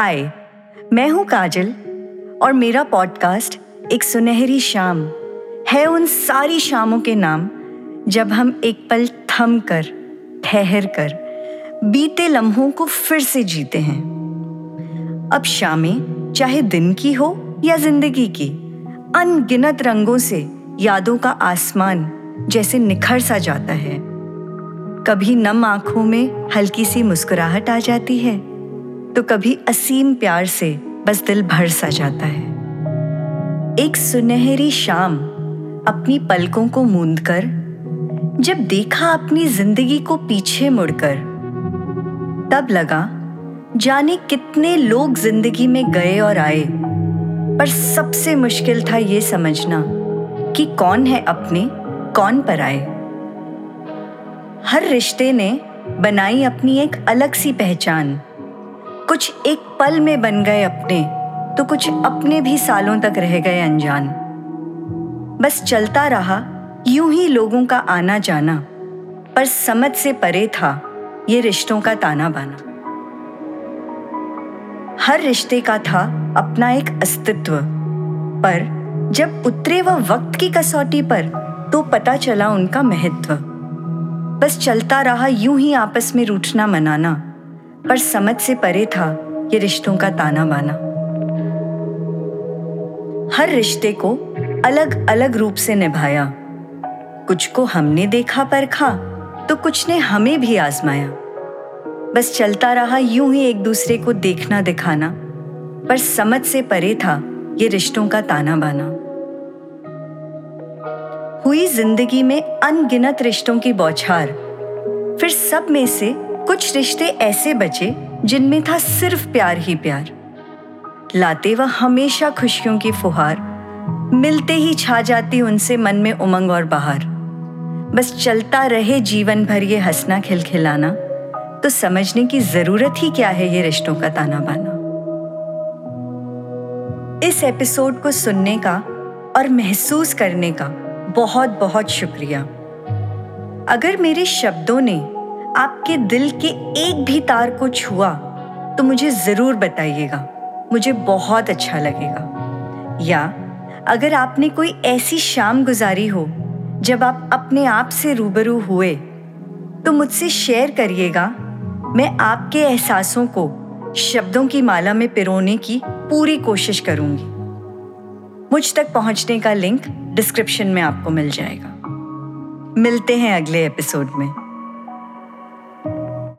हाय, मैं हूँ काजल और मेरा पॉडकास्ट एक सुनहरी शाम है उन सारी शामों के नाम जब हम एक पल थम कर, ठहर कर बीते लम्हों को फिर से जीते हैं। अब शामें, चाहे दिन की हो या ज़िंदगी की, अनगिनत रंगों से यादों का आसमान जैसे निखर सा जाता है। कभी नम आँखों में हल्की सी मुस्कुराहट आ जाती है तो कभी असीम प्यार से बस दिल भर सा जाता है। एक सुनहरी शाम अपनी पलकों को मूंद कर जब देखा अपनी ज़िंदगी को पीछे मुड़कर, तब लगा, जाने कितने लोग ज़िंदगी में गए और आए। पर सबसे मुश्किल था ये समझना कि कौन है अपने, कौन पर आए। हर रिश्ते ने बनाई अपनी एक अलग सी पहचान। कुछ एक पल में बन गए अपने तो कुछ अपने भी सालों तक रह गए अनजान। बस चलता रहा, यूँ ही लोगों का आना जाना, पर समझ से परे था ये रिश्तों का ताना बाना। हर रिश्ते का था अपना एक अस्तित्व, पर जब उतरे वह वक्त की कसौटी पर तो पता चला उनका महत्व। बस चलता रहा, यूँ ही आपस में रूठना मनाना। पर समझ से परे था ये रिश्तों का ताना बाना। हर रिश्ते को अलग अलग रूप से निभाया। कुछ को हमने देखा परखा तो कुछ ने हमें भी आजमाया। बस चलता रहा यूँ ही एक दूसरे को देखना दिखाना, पर समझ से परे था ये रिश्तों का ताना बाना। हुई ज़िंदगी में अनगिनत रिश्तों की बौछार, फिर सब में से कुछ रिश्ते ऐसे बचे जिनमें था सिर्फ़ प्यार ही प्यार। लाते वह हमेशा खुशियों की फुहार, मिलते ही छा जाती उनसे मन में उमंग और बहार। बस चलता रहे जीवन भर ये हंसना खिलखिलाना तो समझने की ज़रूरत ही क्या है ये रिश्तों का ताना बाना इस एपिसोड को सुनने का और महसूस करने का बहुत बहुत शुक्रिया। अगर मेरे शब्दों ने आपके दिल के एक भी तार को छुआ तो मुझे ज़रूर बताइएगा। मुझे बहुत अच्छा लगेगा। या, अगर आपने कोई ऐसी शाम गुजारी हो, जब आप अपने आप से रूबरू हुए तो मुझसे शेयर करिएगा, मैं आपके एहसासों को शब्दों की माला में पिरोने की पूरी कोशिश करूँगी। मुझ तक पहुँचने का लिंक डिस्क्रिप्शन में आपको मिल जाएगा। मिलते हैं अगले एपिसोड में।